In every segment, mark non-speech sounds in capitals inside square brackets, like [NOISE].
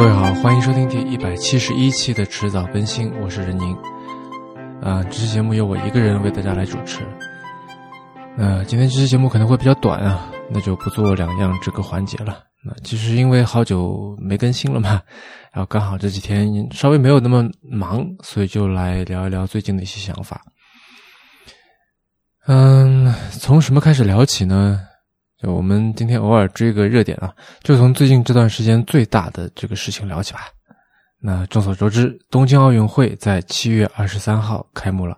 各位好，欢迎收听第一百七十一期的迟早更新，我是任宁。啊，这期节目由我一个人为大家来主持。呃今天这期节目可能会比较短啊，那就不做两样这个环节了。那其实因为好久没更新了嘛，[LAUGHS] 然后刚好这几天稍微没有那么忙，所以就来聊一聊最近的一些想法。嗯，从什么开始聊起呢？就我们今天偶尔追个热点啊，就从最近这段时间最大的这个事情聊起吧。那众所周知，东京奥运会在七月二十三号开幕了。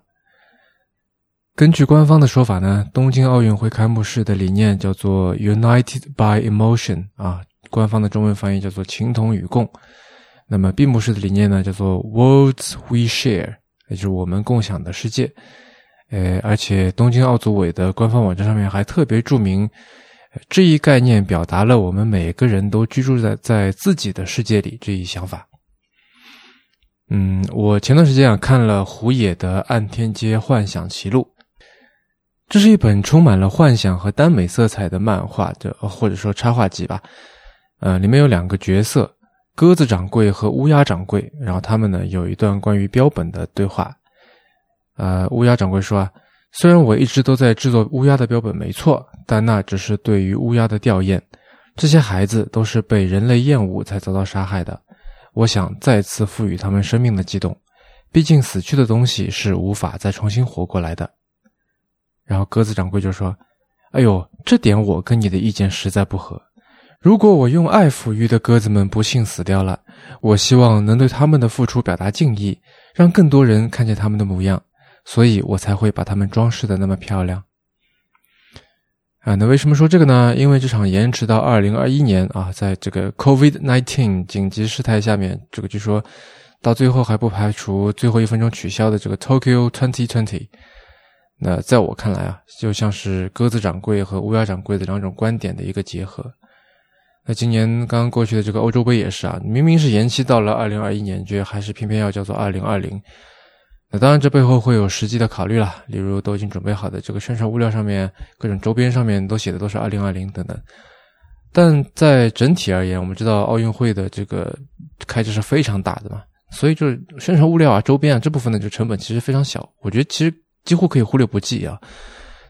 根据官方的说法呢，东京奥运会开幕式的理念叫做 “United by Emotion” 啊，官方的中文翻译叫做“情同与共”。那么闭幕式的理念呢，叫做 “Worlds We Share”，也就是我们共享的世界。呃，而且东京奥组委的官方网站上面还特别注明，这一概念表达了我们每个人都居住在在自己的世界里这一想法。嗯，我前段时间啊看了胡野的《暗天街幻想奇录》，这是一本充满了幻想和耽美色彩的漫画的，或者说插画集吧。呃，里面有两个角色，鸽子掌柜和乌鸦掌柜，然后他们呢有一段关于标本的对话。呃，乌鸦掌柜说啊，虽然我一直都在制作乌鸦的标本，没错，但那只是对于乌鸦的吊唁。这些孩子都是被人类厌恶才遭到杀害的。我想再次赋予他们生命的激动，毕竟死去的东西是无法再重新活过来的。然后鸽子掌柜就说：“哎呦，这点我跟你的意见实在不合。如果我用爱抚育的鸽子们不幸死掉了，我希望能对他们的付出表达敬意，让更多人看见他们的模样，所以我才会把它们装饰的那么漂亮。”啊，那为什么说这个呢？因为这场延迟到二零二一年啊，在这个 COVID nineteen 紧急事态下面，这个据说到最后还不排除最后一分钟取消的这个 Tokyo twenty twenty。那在我看来啊，就像是鸽子掌柜和乌鸦掌柜的两种观点的一个结合。那今年刚刚过去的这个欧洲杯也是啊，明明是延期到了二零二一年，却还是偏偏要叫做二零二零。那当然，这背后会有实际的考虑了，例如都已经准备好的这个宣传物料上面，各种周边上面都写的都是二零二零等等。但在整体而言，我们知道奥运会的这个开支是非常大的嘛，所以就是宣传物料啊、周边啊这部分的就成本其实非常小，我觉得其实几乎可以忽略不计啊。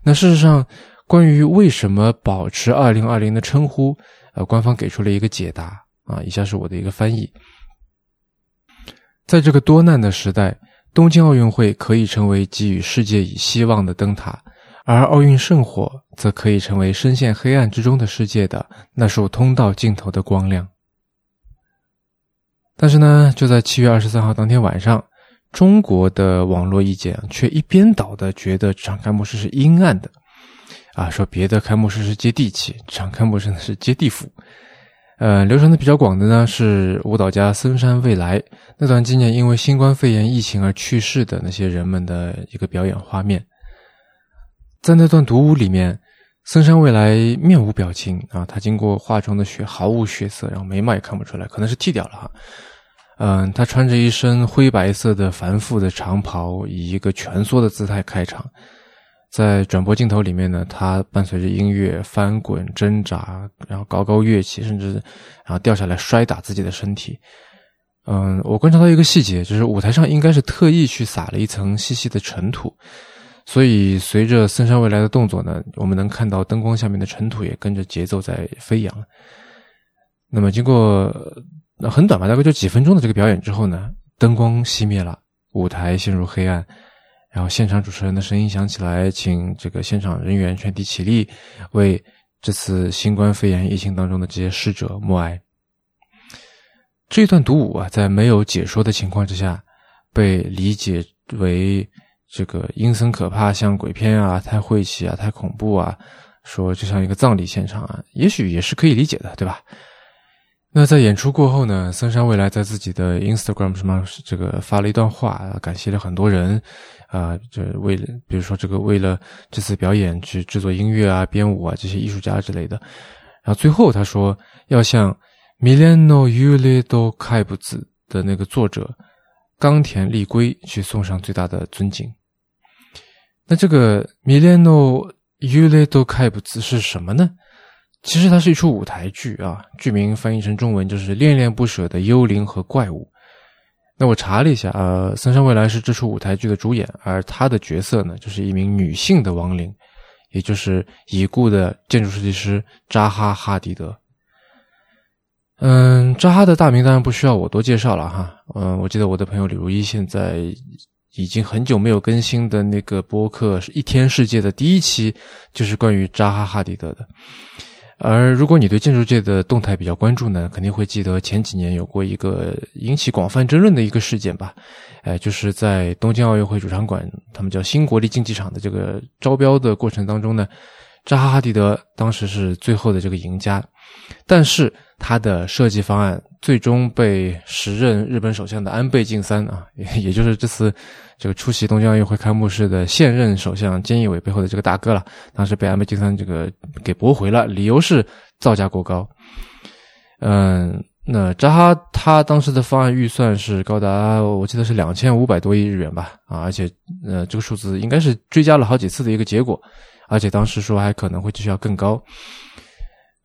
那事实上，关于为什么保持二零二零的称呼，呃，官方给出了一个解答啊，以下是我的一个翻译，在这个多难的时代。东京奥运会可以成为给予世界以希望的灯塔，而奥运圣火则可以成为深陷黑暗之中的世界的那束通道尽头的光亮。但是呢，就在七月二十三号当天晚上，中国的网络意见却一边倒的觉得这场开幕式是阴暗的，啊，说别的开幕式是接地气，这场开幕式呢是接地府。呃，流传的比较广的呢是舞蹈家森山未来那段纪念因为新冠肺炎疫情而去世的那些人们的一个表演画面。在那段独舞里面，森山未来面无表情啊，他经过化妆的血毫无血色，然后眉毛也看不出来，可能是剃掉了哈。嗯，他穿着一身灰白色的繁复的长袍，以一个蜷缩的姿态开场。在转播镜头里面呢，他伴随着音乐翻滚挣扎，然后高高跃起，甚至然后掉下来摔打自己的身体。嗯，我观察到一个细节，就是舞台上应该是特意去撒了一层细细的尘土，所以随着森山未来的动作呢，我们能看到灯光下面的尘土也跟着节奏在飞扬。那么经过很短吧，大概就几分钟的这个表演之后呢，灯光熄灭了，舞台陷入黑暗。然后现场主持人的声音响起来，请这个现场人员全体起立，为这次新冠肺炎疫情当中的这些逝者默哀。这段独舞啊，在没有解说的情况之下，被理解为这个阴森可怕，像鬼片啊，太晦气啊，太恐怖啊，说就像一个葬礼现场啊，也许也是可以理解的，对吧？那在演出过后呢，森山未来在自己的 Instagram 上面这个发了一段话，感谢了很多人。啊，这为了，比如说这个为了这次表演去制作音乐啊、编舞啊这些艺术家之类的，然后最后他说要向 Milano Ulido Kaibutsu 的那个作者冈田立圭去送上最大的尊敬。那这个 Milano Ulido Kaibutsu 是什么呢？其实它是一出舞台剧啊，剧名翻译成中文就是《恋恋不舍的幽灵和怪物》。那我查了一下，呃，森山未来是这出舞台剧的主演，而他的角色呢，就是一名女性的亡灵，也就是已故的建筑设计师扎哈·哈迪德。嗯，扎哈的大名当然不需要我多介绍了哈。嗯，我记得我的朋友李如一现在已经很久没有更新的那个播客《一天世界》的第一期，就是关于扎哈·哈迪德的。而如果你对建筑界的动态比较关注呢，肯定会记得前几年有过一个引起广泛争论的一个事件吧？哎，就是在东京奥运会主场馆，他们叫新国立竞技场的这个招标的过程当中呢，扎哈·哈迪德当时是最后的这个赢家，但是他的设计方案最终被时任日本首相的安倍晋三啊，[LAUGHS] 也就是这次。这个出席东京奥运会开幕式的现任首相菅义伟背后的这个大哥了，当时被安倍晋三这个给驳回了，理由是造价过高。嗯，那扎哈他当时的方案预算是高达，我记得是两千五百多亿日元吧，啊，而且呃这个数字应该是追加了好几次的一个结果，而且当时说还可能会继续要更高。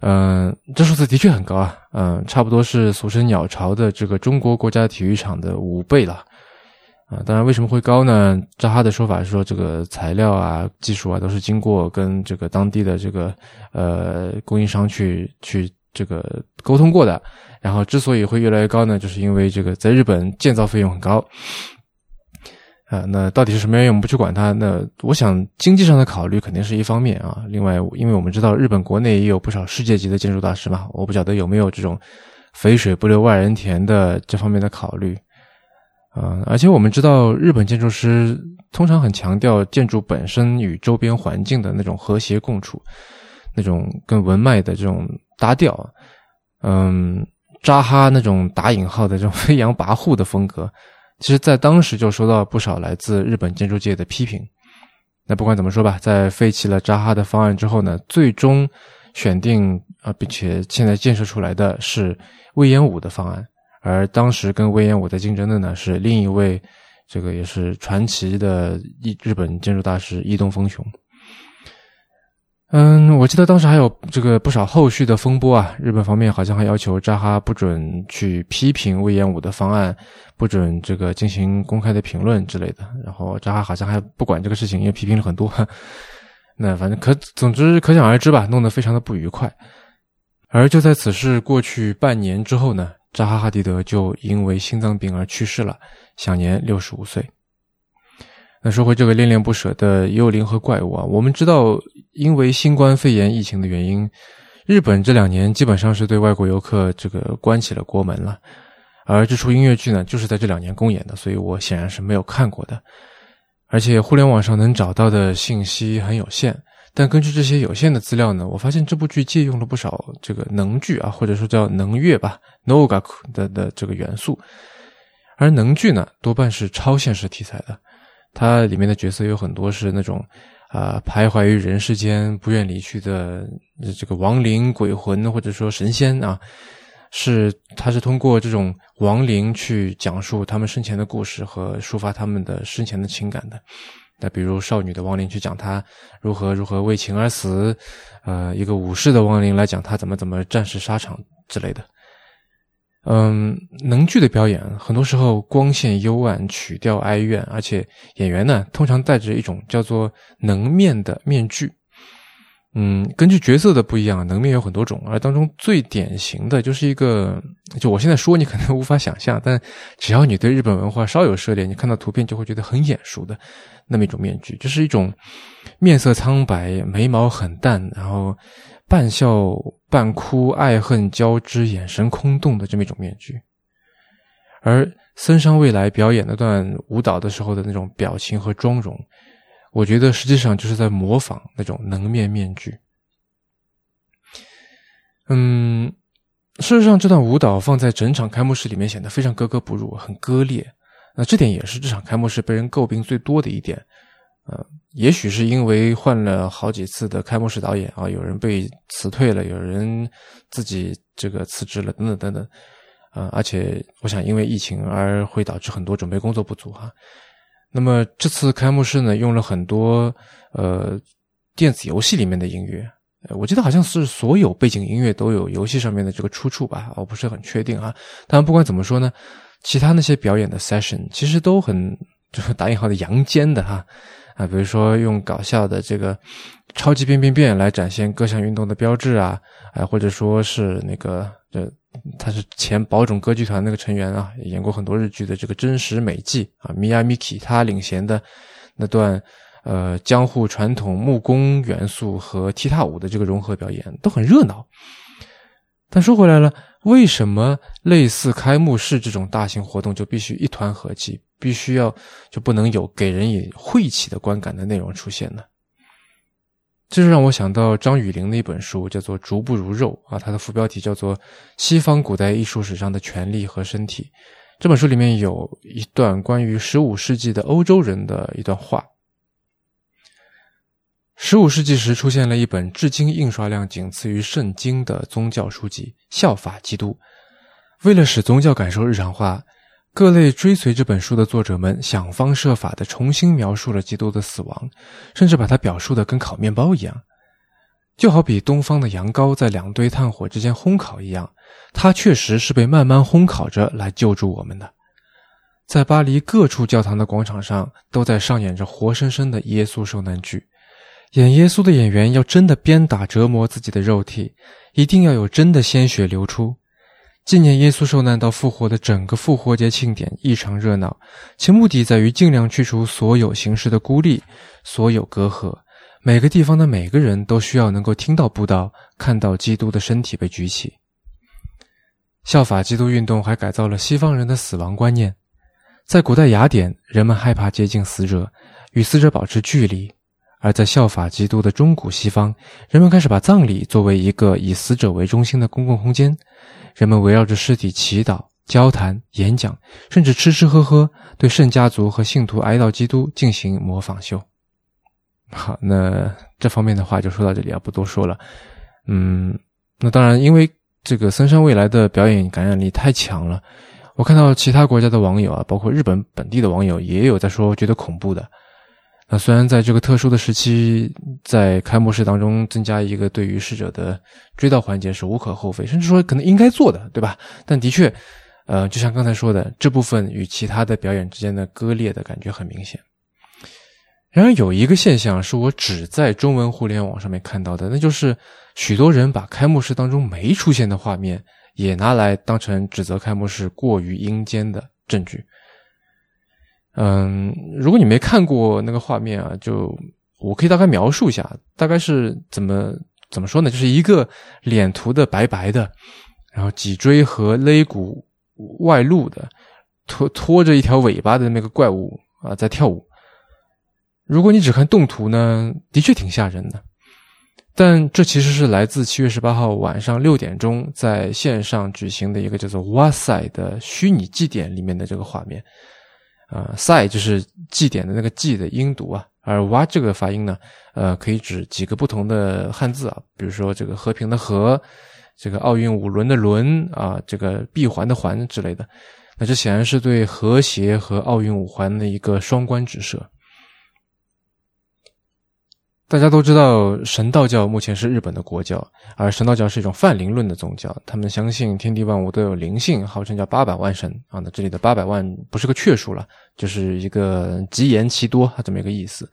嗯，这数字的确很高啊，嗯，差不多是俗称鸟巢的这个中国国家体育场的五倍了。啊，当然，为什么会高呢？扎哈的说法是说，这个材料啊、技术啊，都是经过跟这个当地的这个呃供应商去去这个沟通过的。然后之所以会越来越高呢，就是因为这个在日本建造费用很高。啊，那到底是什么原因？我们不去管它。那我想经济上的考虑肯定是一方面啊。另外，因为我们知道日本国内也有不少世界级的建筑大师嘛，我不晓得有没有这种肥水不流外人田的这方面的考虑。啊，而且我们知道，日本建筑师通常很强调建筑本身与周边环境的那种和谐共处，那种跟文脉的这种搭调。嗯，扎哈那种打引号的这种 [LAUGHS] 飞扬跋扈的风格，其实在当时就收到不少来自日本建筑界的批评。那不管怎么说吧，在废弃了扎哈的方案之后呢，最终选定啊，并且现在建设出来的是魏延武的方案。而当时跟威严武在竞争的呢，是另一位，这个也是传奇的日日本建筑大师伊东丰雄。嗯，我记得当时还有这个不少后续的风波啊，日本方面好像还要求扎哈不准去批评威严武的方案，不准这个进行公开的评论之类的。然后扎哈好像还不管这个事情，因为批评了很多。[LAUGHS] 那反正可总之可想而知吧，弄得非常的不愉快。而就在此事过去半年之后呢。扎哈·哈迪德就因为心脏病而去世了，享年六十五岁。那说回这个恋恋不舍的幽灵和怪物啊，我们知道，因为新冠肺炎疫情的原因，日本这两年基本上是对外国游客这个关起了国门了。而这出音乐剧呢，就是在这两年公演的，所以我显然是没有看过的。而且互联网上能找到的信息很有限。但根据这些有限的资料呢，我发现这部剧借用了不少这个能剧啊，或者说叫能乐吧，no ga 的的这个元素。而能剧呢，多半是超现实题材的，它里面的角色有很多是那种啊徘徊于人世间不愿离去的这个亡灵、鬼魂或者说神仙啊，是他是通过这种亡灵去讲述他们生前的故事和抒发他们的生前的情感的。那比如少女的亡灵去讲她如何如何为情而死，呃，一个武士的亡灵来讲他怎么怎么战死沙场之类的。嗯，能剧的表演很多时候光线幽暗，曲调哀怨，而且演员呢通常戴着一种叫做能面的面具。嗯，根据角色的不一样，能面有很多种，而当中最典型的就是一个，就我现在说你可能无法想象，但只要你对日本文化稍有涉猎，你看到图片就会觉得很眼熟的那么一种面具，就是一种面色苍白、眉毛很淡，然后半笑半哭、爱恨交织、眼神空洞的这么一种面具。而森山未来表演那段舞蹈的时候的那种表情和妆容。我觉得实际上就是在模仿那种能面面具。嗯，事实上，这段舞蹈放在整场开幕式里面显得非常格格不入，很割裂。那这点也是这场开幕式被人诟病最多的一点。呃，也许是因为换了好几次的开幕式导演啊，有人被辞退了，有人自己这个辞职了，等等等等。啊，而且我想因为疫情而会导致很多准备工作不足哈。那么这次开幕式呢，用了很多呃电子游戏里面的音乐，我记得好像是所有背景音乐都有游戏上面的这个出处吧，我不是很确定啊。但不管怎么说呢，其他那些表演的 session 其实都很就是打引号的阳间的哈啊，比如说用搞笑的这个超级变变变来展现各项运动的标志啊，啊，或者说是那个这他是前宝冢歌剧团那个成员啊，演过很多日剧的这个真实美纪啊，Miya Miki 他领衔的那段。呃，江户传统木工元素和踢踏舞的这个融合表演都很热闹。但说回来了，为什么类似开幕式这种大型活动就必须一团和气，必须要就不能有给人以晦气的观感的内容出现呢？这就让我想到张雨林的一本书，叫做《竹不如肉》啊，它的副标题叫做《西方古代艺术史上的权力和身体》。这本书里面有一段关于十五世纪的欧洲人的一段话。十五世纪时，出现了一本至今印刷量仅次于圣经的宗教书籍《效法基督》。为了使宗教感受日常化，各类追随这本书的作者们想方设法的重新描述了基督的死亡，甚至把它表述的跟烤面包一样，就好比东方的羊羔在两堆炭火之间烘烤一样，它确实是被慢慢烘烤着来救助我们的。在巴黎各处教堂的广场上，都在上演着活生生的耶稣受难剧。演耶稣的演员要真的鞭打折磨自己的肉体，一定要有真的鲜血流出。纪念耶稣受难到复活的整个复活节庆典异常热闹，其目的在于尽量去除所有形式的孤立，所有隔阂。每个地方的每个人都需要能够听到布道，看到基督的身体被举起。效法基督运动还改造了西方人的死亡观念，在古代雅典，人们害怕接近死者，与死者保持距离。而在效法基督的中古西方，人们开始把葬礼作为一个以死者为中心的公共空间，人们围绕着尸体祈祷、交谈、演讲，甚至吃吃喝喝，对圣家族和信徒哀悼基督进行模仿秀。好，那这方面的话就说到这里啊，不多说了。嗯，那当然，因为这个森山未来的表演感染力太强了，我看到其他国家的网友啊，包括日本本地的网友也有在说觉得恐怖的。那虽然在这个特殊的时期，在开幕式当中增加一个对于逝者的追悼环节是无可厚非，甚至说可能应该做的，对吧？但的确，呃，就像刚才说的，这部分与其他的表演之间的割裂的感觉很明显。然而，有一个现象是我只在中文互联网上面看到的，那就是许多人把开幕式当中没出现的画面也拿来当成指责开幕式过于阴间的证据。嗯，如果你没看过那个画面啊，就我可以大概描述一下，大概是怎么怎么说呢？就是一个脸涂的白白的，然后脊椎和肋骨外露的，拖拖着一条尾巴的那个怪物啊，在跳舞。如果你只看动图呢，的确挺吓人的。但这其实是来自七月十八号晚上六点钟在线上举行的一个叫做“哇塞”的虚拟祭典里面的这个画面。啊，赛就是祭典的那个祭的音读啊，而哇这个发音呢，呃，可以指几个不同的汉字啊，比如说这个和平的和，这个奥运五轮的轮啊，这个闭环的环之类的。那这显然是对和谐和奥运五环的一个双关指涉。大家都知道，神道教目前是日本的国教，而神道教是一种泛灵论的宗教。他们相信天地万物都有灵性，号称叫八百万神啊。那这里的八百万不是个确数了，就是一个极言其多啊这么一个意思。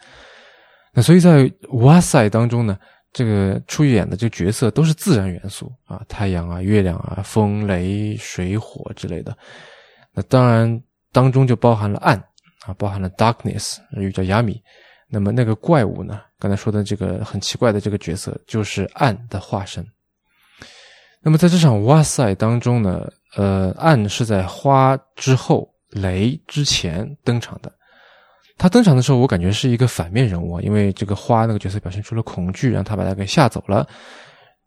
那所以在哇塞当中呢，这个出演的这个角色都是自然元素啊，太阳啊、月亮啊、风、雷、水、火之类的。那当然当中就包含了暗啊，包含了 darkness，又叫亚米。那么那个怪物呢？刚才说的这个很奇怪的这个角色，就是暗的化身。那么在这场哇塞当中呢，呃，暗是在花之后，雷之前登场的。他登场的时候，我感觉是一个反面人物，因为这个花那个角色表现出了恐惧，让他把他给吓走了。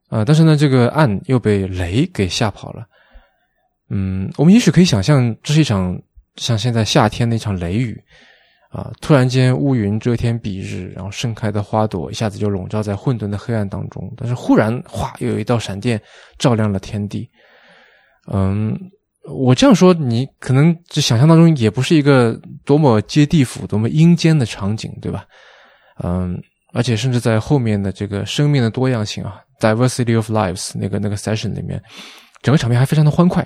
呃，但是呢，这个暗又被雷给吓跑了。嗯，我们也许可以想象，这是一场像现在夏天的一场雷雨。啊！突然间，乌云遮天蔽日，然后盛开的花朵一下子就笼罩在混沌的黑暗当中。但是忽然，哗，又有一道闪电照亮了天地。嗯，我这样说，你可能就想象当中也不是一个多么接地府、多么阴间的场景，对吧？嗯，而且甚至在后面的这个生命的多样性啊，diversity of lives 那个那个 session 里面，整个场面还非常的欢快。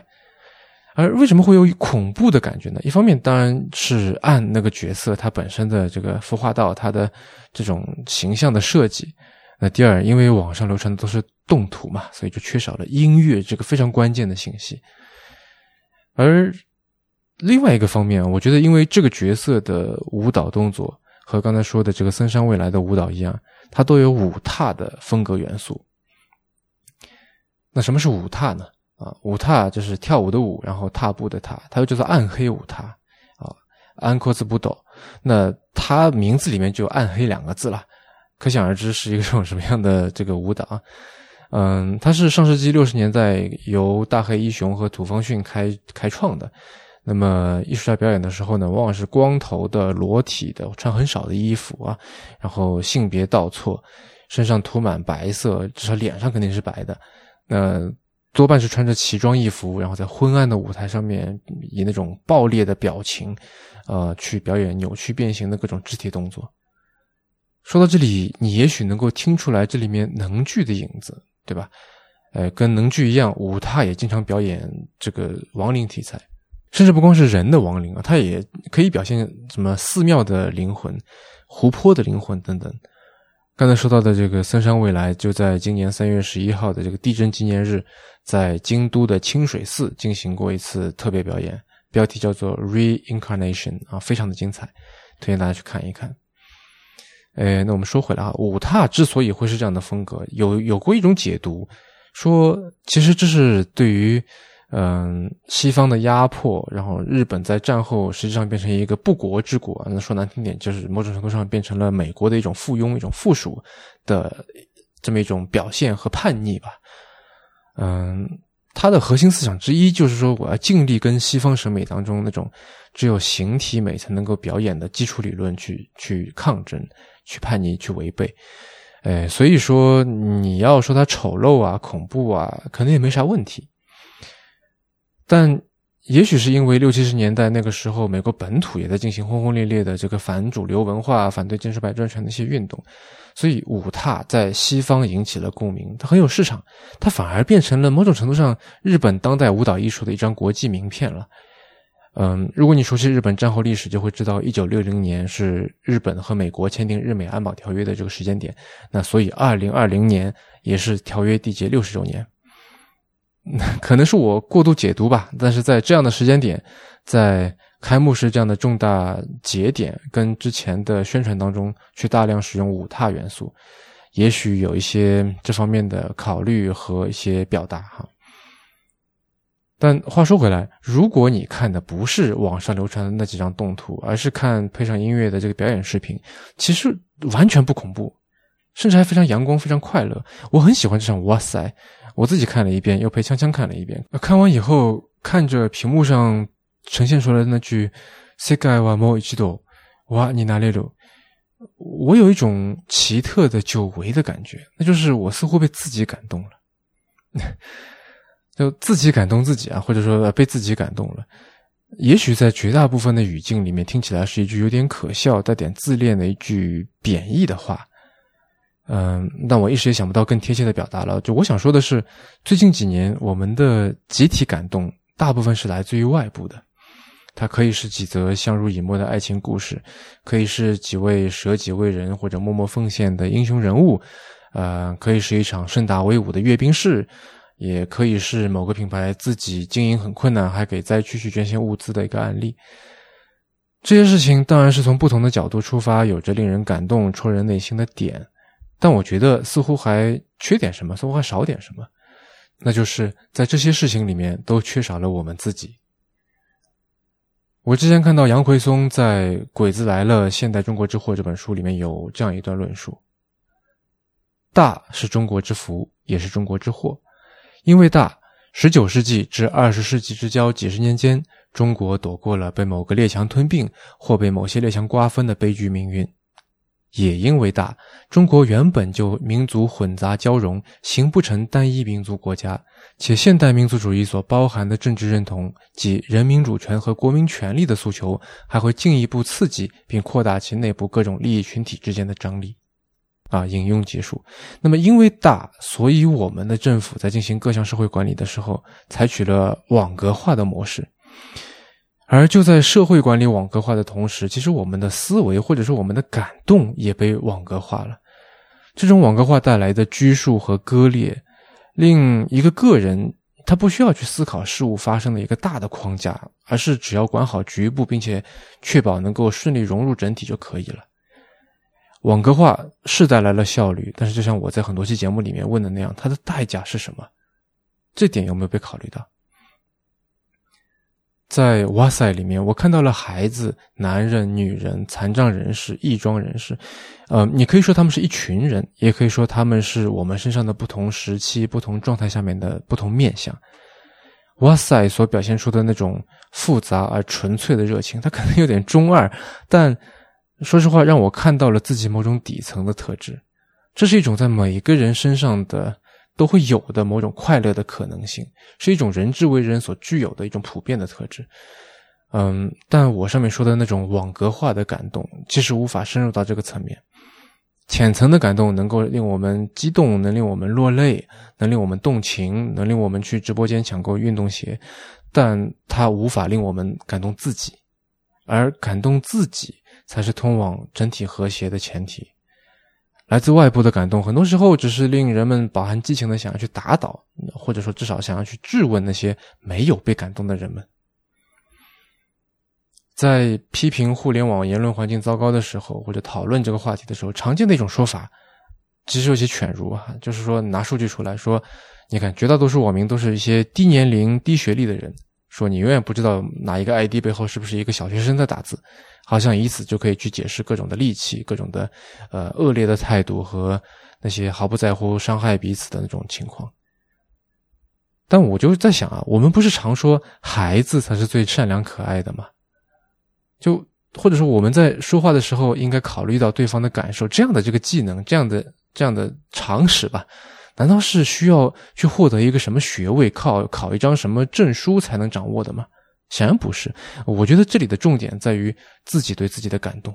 而为什么会有恐怖的感觉呢？一方面当然是按那个角色他本身的这个孵化道，他的这种形象的设计。那第二，因为网上流传的都是动图嘛，所以就缺少了音乐这个非常关键的信息。而另外一个方面，我觉得因为这个角色的舞蹈动作和刚才说的这个森山未来的舞蹈一样，它都有舞踏的风格元素。那什么是舞踏呢？啊，舞踏就是跳舞的舞，然后踏步的踏，它又叫做暗黑舞踏啊，安科兹布斗。那它名字里面就暗黑两个字了，可想而知是一 [LAUGHS] 种什么样的这个舞蹈。嗯，它是上世纪六十年代由大黑一雄和土方训开开创的。那么艺术家表演的时候呢，往往是光头的、裸体的，穿很少的衣服啊，然后性别倒错，身上涂满白色，至少脸上肯定是白的。那多半是穿着奇装异服，然后在昏暗的舞台上面，以那种爆裂的表情，呃，去表演扭曲变形的各种肢体动作。说到这里，你也许能够听出来这里面能剧的影子，对吧？呃，跟能剧一样，舞踏也经常表演这个亡灵题材，甚至不光是人的亡灵啊，它也可以表现什么寺庙的灵魂、湖泊的灵魂等等。刚才说到的这个森山未来，就在今年三月十一号的这个地震纪念日。在京都的清水寺进行过一次特别表演，标题叫做 Reincarnation 啊，非常的精彩，推荐大家去看一看。哎，那我们说回来啊，舞踏之所以会是这样的风格，有有过一种解读，说其实这是对于嗯西方的压迫，然后日本在战后实际上变成一个不国之国，那说难听点，就是某种程度上变成了美国的一种附庸、一种附属的这么一种表现和叛逆吧。嗯，他的核心思想之一就是说，我要尽力跟西方审美当中那种只有形体美才能够表演的基础理论去去抗争、去叛逆、去违背。哎，所以说你要说它丑陋啊、恐怖啊，可能也没啥问题。但也许是因为六七十年代那个时候，美国本土也在进行轰轰烈烈的这个反主流文化、反对金属百专权的一些运动。所以舞踏在西方引起了共鸣，它很有市场，它反而变成了某种程度上日本当代舞蹈艺术的一张国际名片了。嗯，如果你熟悉日本战后历史，就会知道一九六零年是日本和美国签订日美安保条约的这个时间点。那所以二零二零年也是条约缔结六十周年。[LAUGHS] 可能是我过度解读吧，但是在这样的时间点，在。开幕式这样的重大节点，跟之前的宣传当中去大量使用舞踏元素，也许有一些这方面的考虑和一些表达哈。但话说回来，如果你看的不是网上流传的那几张动图，而是看配上音乐的这个表演视频，其实完全不恐怖，甚至还非常阳光、非常快乐。我很喜欢这场哇塞！我自己看了一遍，又陪锵锵看了一遍。看完以后，看着屏幕上。呈现出来的那句“世界はもう一度哇你哪里路”，我有一种奇特的久违的感觉，那就是我似乎被自己感动了，就自己感动自己啊，或者说被自己感动了。也许在绝大部分的语境里面，听起来是一句有点可笑、带点自恋的一句贬义的话。 嗯，但我一时也想不到更贴切的表达了。就我想说的是，最近几年我们的集体感动，大部分是来自于外部的。它可以是几则相濡以沫的爱情故事，可以是几位舍己为人或者默默奉献的英雄人物，呃，可以是一场盛大威武的阅兵式，也可以是某个品牌自己经营很困难还给灾区去捐献物资的一个案例。这些事情当然是从不同的角度出发，有着令人感动、戳人内心的点，但我觉得似乎还缺点什么，似乎还少点什么，那就是在这些事情里面都缺少了我们自己。我之前看到杨奎松在《鬼子来了：现代中国之祸》这本书里面有这样一段论述：大是中国之福，也是中国之祸。因为大，十九世纪至二十世纪之交几十年间，中国躲过了被某个列强吞并或被某些列强瓜分的悲剧命运。也因为大，中国原本就民族混杂交融，形不成单一民族国家，且现代民族主义所包含的政治认同及人民主权和国民权利的诉求，还会进一步刺激并扩大其内部各种利益群体之间的张力。啊，引用结束。那么，因为大，所以我们的政府在进行各项社会管理的时候，采取了网格化的模式。而就在社会管理网格化的同时，其实我们的思维或者说我们的感动也被网格化了。这种网格化带来的拘束和割裂，令一个个人他不需要去思考事物发生的一个大的框架，而是只要管好局部，并且确保能够顺利融入整体就可以了。网格化是带来了效率，但是就像我在很多期节目里面问的那样，它的代价是什么？这点有没有被考虑到？在哇塞里面，我看到了孩子、男人、女人、残障人士、异装人士，呃，你可以说他们是一群人，也可以说他们是我们身上的不同时期、不同状态下面的不同面相。哇塞所表现出的那种复杂而纯粹的热情，它可能有点中二，但说实话，让我看到了自己某种底层的特质。这是一种在每个人身上的。都会有的某种快乐的可能性，是一种人之为人所具有的一种普遍的特质。嗯，但我上面说的那种网格化的感动，其实无法深入到这个层面。浅层的感动能够令我们激动，能令我们落泪，能令我们动情，能令我们去直播间抢购运动鞋，但它无法令我们感动自己，而感动自己才是通往整体和谐的前提。来自外部的感动，很多时候只是令人们饱含激情的想要去打倒，或者说至少想要去质问那些没有被感动的人们。在批评互联网言论环境糟糕的时候，或者讨论这个话题的时候，常见的一种说法，其实有些犬儒啊，就是说拿数据出来说，你看绝大多数网民都是一些低年龄、低学历的人，说你永远不知道哪一个 ID 背后是不是一个小学生在打字。好像以此就可以去解释各种的戾气、各种的呃恶劣的态度和那些毫不在乎伤害彼此的那种情况。但我就是在想啊，我们不是常说孩子才是最善良可爱的吗？就或者说我们在说话的时候应该考虑到对方的感受，这样的这个技能、这样的这样的常识吧？难道是需要去获得一个什么学位、靠考一张什么证书才能掌握的吗？显然不是，我觉得这里的重点在于自己对自己的感动，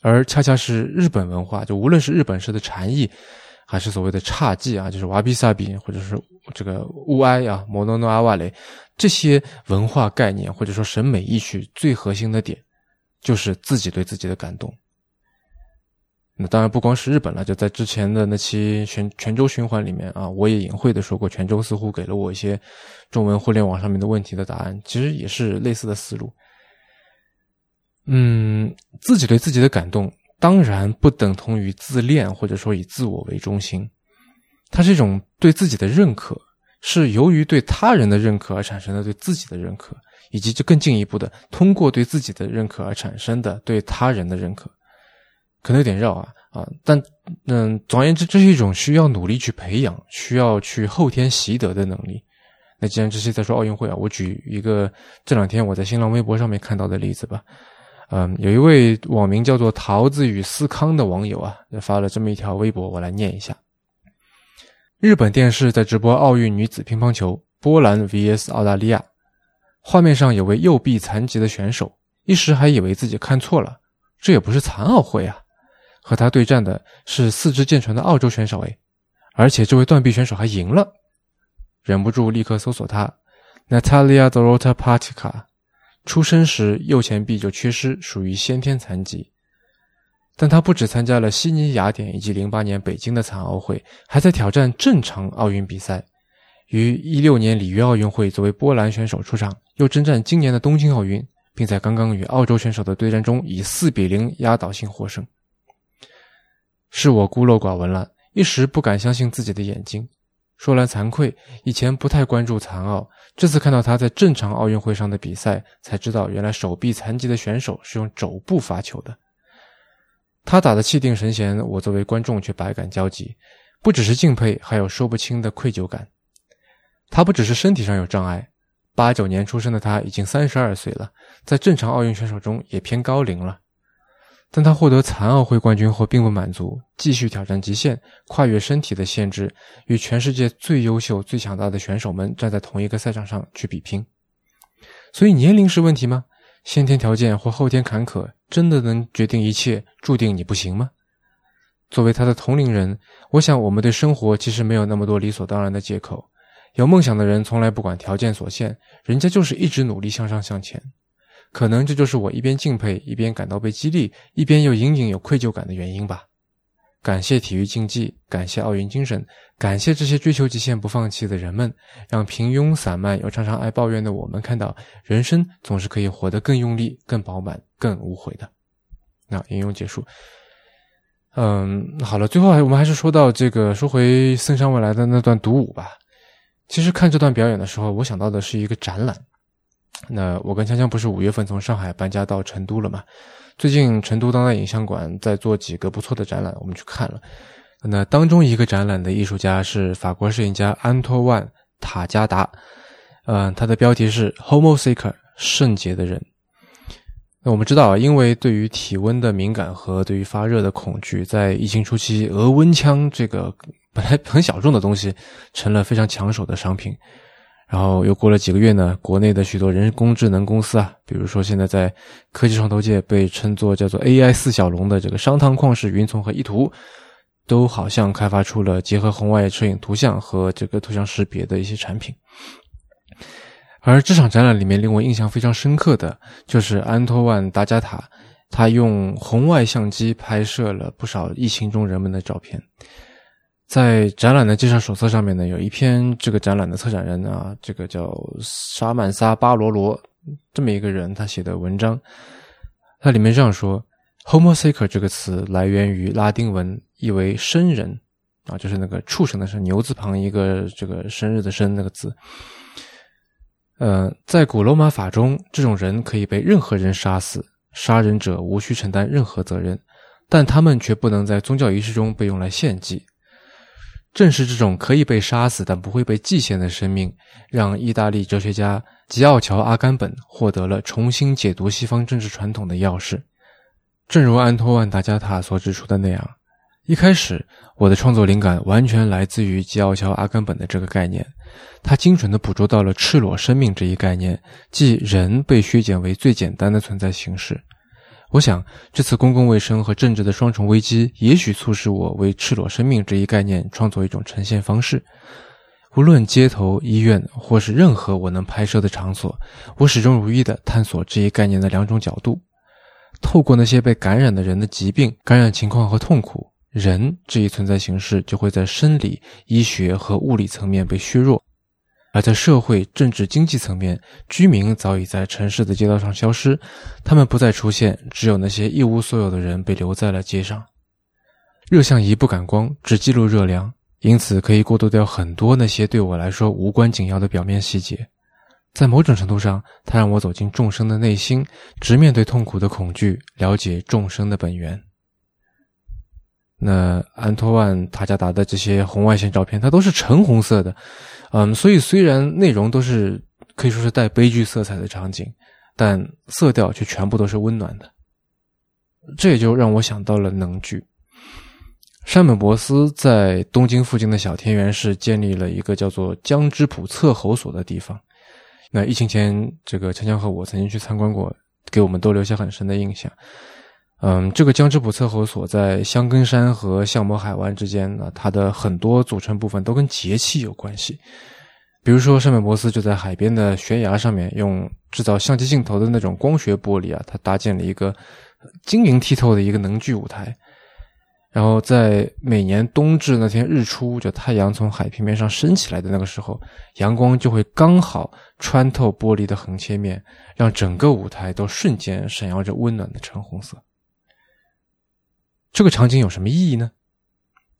而恰恰是日本文化，就无论是日本式的禅意，还是所谓的侘寂啊，就是瓦比萨比，或者是这个乌埃啊、摩诺诺阿瓦雷这些文化概念，或者说审美意趣最核心的点，就是自己对自己的感动。那当然不光是日本了，就在之前的那期全泉州循环里面啊，我也隐晦的说过，泉州似乎给了我一些中文互联网上面的问题的答案，其实也是类似的思路。嗯，自己对自己的感动，当然不等同于自恋或者说以自我为中心，它是一种对自己的认可，是由于对他人的认可而产生的对自己的认可，以及就更进一步的通过对自己的认可而产生的对他人的认可。可能有点绕啊啊，但嗯，总而言之，这是一种需要努力去培养、需要去后天习得的能力。那既然这些在说奥运会啊，我举一个这两天我在新浪微博上面看到的例子吧。嗯，有一位网名叫做“桃子与思康”的网友啊，发了这么一条微博，我来念一下：日本电视在直播奥运女子乒乓球，波兰 vs 澳大利亚，画面上有位右臂残疾的选手，一时还以为自己看错了，这也不是残奥会啊。和他对战的是四肢健全的澳洲选手 A，而且这位断臂选手还赢了，忍不住立刻搜索他，Natalia Dorota Patica，出生时右前臂就缺失，属于先天残疾。但他不止参加了悉尼雅典以及零八年北京的残奥会，还在挑战正常奥运比赛，于一六年里约奥运会作为波兰选手出场，又征战今年的东京奥运，并在刚刚与澳洲选手的对战中以四比零压倒性获胜。是我孤陋寡闻了，一时不敢相信自己的眼睛。说来惭愧，以前不太关注残奥，这次看到他在正常奥运会上的比赛，才知道原来手臂残疾的选手是用肘部发球的。他打的气定神闲，我作为观众却百感交集，不只是敬佩，还有说不清的愧疚感。他不只是身体上有障碍，八九年出生的他已经三十二岁了，在正常奥运选手中也偏高龄了。但他获得残奥会冠军后并不满足，继续挑战极限，跨越身体的限制，与全世界最优秀、最强大的选手们站在同一个赛场上去比拼。所以年龄是问题吗？先天条件或后天坎坷真的能决定一切，注定你不行吗？作为他的同龄人，我想我们对生活其实没有那么多理所当然的借口。有梦想的人从来不管条件所限，人家就是一直努力向上向前。可能这就是我一边敬佩，一边感到被激励，一边又隐隐有愧疚感的原因吧。感谢体育竞技，感谢奥运精神，感谢这些追求极限不放弃的人们，让平庸散漫又常常爱抱怨的我们看到，人生总是可以活得更用力、更饱满、更无悔的。那引用结束。嗯，好了，最后我们还是说到这个，说回森山未来的那段独舞吧。其实看这段表演的时候，我想到的是一个展览。那我跟锵锵不是五月份从上海搬家到成都了嘛？最近成都当代影像馆在做几个不错的展览，我们去看了。那当中一个展览的艺术家是法国摄影家安托万·塔加达，嗯，他的标题是 “Homo Seeker”，圣洁的人。那我们知道，因为对于体温的敏感和对于发热的恐惧，在疫情初期，额温枪这个本来很小众的东西，成了非常抢手的商品。然后又过了几个月呢，国内的许多人工智能公司啊，比如说现在在科技创投界被称作叫做 AI 四小龙的这个商汤旷视、云从和意图，都好像开发出了结合红外摄影图像和这个图像识别的一些产品。而这场展览里面令我印象非常深刻的就是安托万·达加塔，他用红外相机拍摄了不少疫情中人们的照片。在展览的介绍手册上面呢，有一篇这个展览的策展人啊，这个叫沙曼萨巴罗罗这么一个人他写的文章，它里面这样说：“Homo seeker” 这个词来源于拉丁文，意为生人啊，就是那个畜生的生，牛字旁一个这个生日的生那个字。呃，在古罗马法中，这种人可以被任何人杀死，杀人者无需承担任何责任，但他们却不能在宗教仪式中被用来献祭。正是这种可以被杀死但不会被祭献的生命，让意大利哲学家吉奥乔·阿甘本获得了重新解读西方政治传统的钥匙。正如安托万·达加塔所指出的那样，一开始我的创作灵感完全来自于吉奥乔·阿甘本的这个概念，他精准地捕捉到了赤裸生命这一概念，即人被削减为最简单的存在形式。我想，这次公共卫生和政治的双重危机，也许促使我为“赤裸生命”这一概念创作一种呈现方式。无论街头、医院，或是任何我能拍摄的场所，我始终如一地探索这一概念的两种角度。透过那些被感染的人的疾病、感染情况和痛苦，人这一存在形式就会在生理、医学和物理层面被削弱。而在社会、政治、经济层面，居民早已在城市的街道上消失，他们不再出现，只有那些一无所有的人被留在了街上。热像仪不感光，只记录热量，因此可以过渡掉很多那些对我来说无关紧要的表面细节。在某种程度上，它让我走进众生的内心，直面对痛苦的恐惧，了解众生的本源。那安托万·塔加达的这些红外线照片，它都是橙红色的。嗯，所以虽然内容都是可以说是带悲剧色彩的场景，但色调却全部都是温暖的。这也就让我想到了能剧。山本博斯在东京附近的小田园市建立了一个叫做江之浦测候所的地方。那疫情前，这个强强和我曾经去参观过，给我们都留下很深的印象。嗯，这个江之浦测候所在香根山和相模海湾之间呢，它的很多组成部分都跟节气有关系。比如说，圣美博斯就在海边的悬崖上面，用制造相机镜头的那种光学玻璃啊，它搭建了一个晶莹剔透的一个能聚舞台。然后在每年冬至那天日出，就太阳从海平面上升起来的那个时候，阳光就会刚好穿透玻璃的横切面，让整个舞台都瞬间闪耀着温暖的橙红色。这个场景有什么意义呢？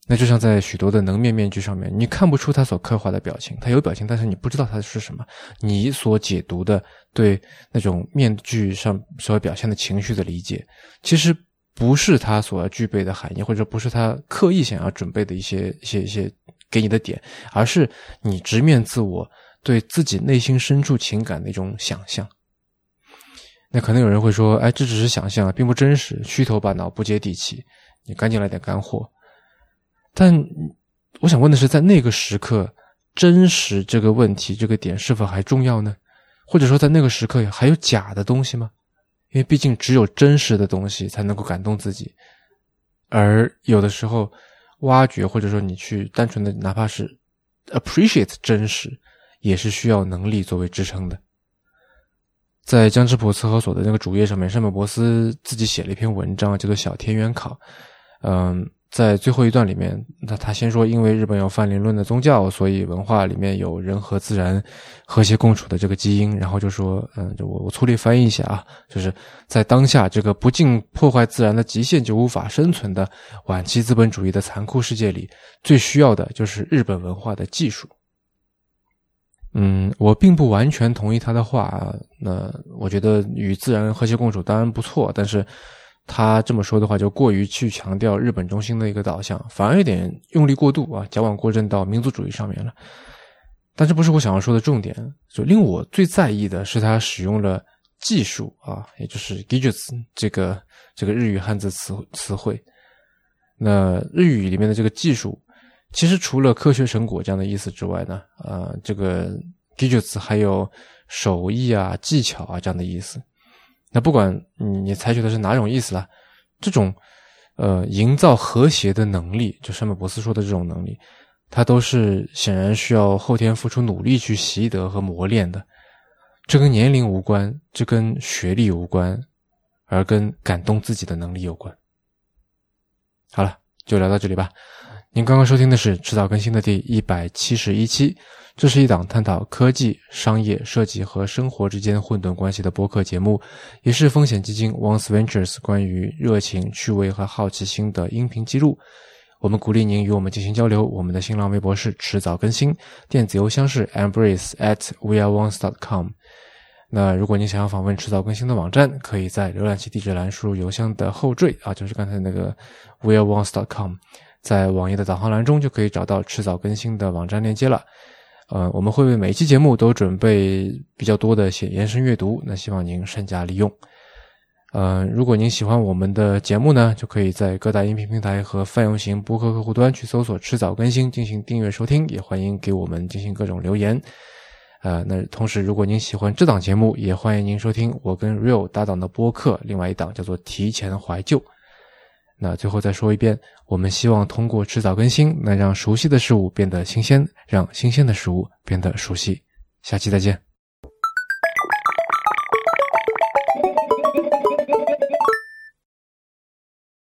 那就像在许多的能面面具上面，你看不出他所刻画的表情，他有表情，但是你不知道他是什么。你所解读的对那种面具上所表现的情绪的理解，其实不是他所要具备的含义，或者不是他刻意想要准备的一些一些一些给你的点，而是你直面自我对自己内心深处情感的一种想象。那可能有人会说：“哎，这只是想象，并不真实，虚头巴脑，不接地气。”你赶紧来点干货。但我想问的是，在那个时刻，真实这个问题这个点是否还重要呢？或者说，在那个时刻还有假的东西吗？因为毕竟只有真实的东西才能够感动自己，而有的时候，挖掘或者说你去单纯的哪怕是 appreciate 真实，也是需要能力作为支撑的。在江之浦次合所的那个主页上面，山本博斯自己写了一篇文章，叫做《小田园考》。嗯，在最后一段里面，那他先说，因为日本有泛灵论的宗教，所以文化里面有人和自然和谐共处的这个基因。然后就说，嗯，就我我粗略翻译一下啊，就是在当下这个不尽破坏自然的极限就无法生存的晚期资本主义的残酷世界里，最需要的就是日本文化的技术。嗯，我并不完全同意他的话啊。那我觉得与自然和谐共处当然不错，但是他这么说的话就过于去强调日本中心的一个导向，反而有点用力过度啊，矫枉过正到民族主义上面了。但这不是我想要说的重点。就令我最在意的是他使用了“技术”啊，也就是 “gijutsu” 这个这个日语汉字词词汇。那日语里面的这个“技术”。其实除了科学成果这样的意思之外呢，呃，这个 GIGS 还有手艺啊、技巧啊这样的意思。那不管你采取的是哪种意思啦，这种呃营造和谐的能力，就山本博斯说的这种能力，它都是显然需要后天付出努力去习得和磨练的。这跟年龄无关，这跟学历无关，而跟感动自己的能力有关。好了，就聊到这里吧。您刚刚收听的是迟早更新的第一百七十一期，这是一档探讨科技、商业、设计和生活之间混沌关系的播客节目，也是风险基金 Once Ventures 关于热情、趣味和好奇心的音频记录。我们鼓励您与我们进行交流。我们的新浪微博是迟早更新，电子邮箱是 embrace at weareones.com。那如果您想要访问迟早更新的网站，可以在浏览器地址栏输入邮箱的后缀啊，就是刚才那个 weareones.com。在网页的导航栏中就可以找到迟早更新的网站链接了。呃，我们会为每一期节目都准备比较多的写延伸阅读，那希望您善加利用。呃，如果您喜欢我们的节目呢，就可以在各大音频平台和泛用型播客客户端去搜索“迟早更新”进行订阅收听，也欢迎给我们进行各种留言。呃，那同时，如果您喜欢这档节目，也欢迎您收听我跟 Real 搭档的播客，另外一档叫做《提前怀旧》。那最后再说一遍，我们希望通过迟早更新，能让熟悉的事物变得新鲜，让新鲜的事物变得熟悉。下期再见。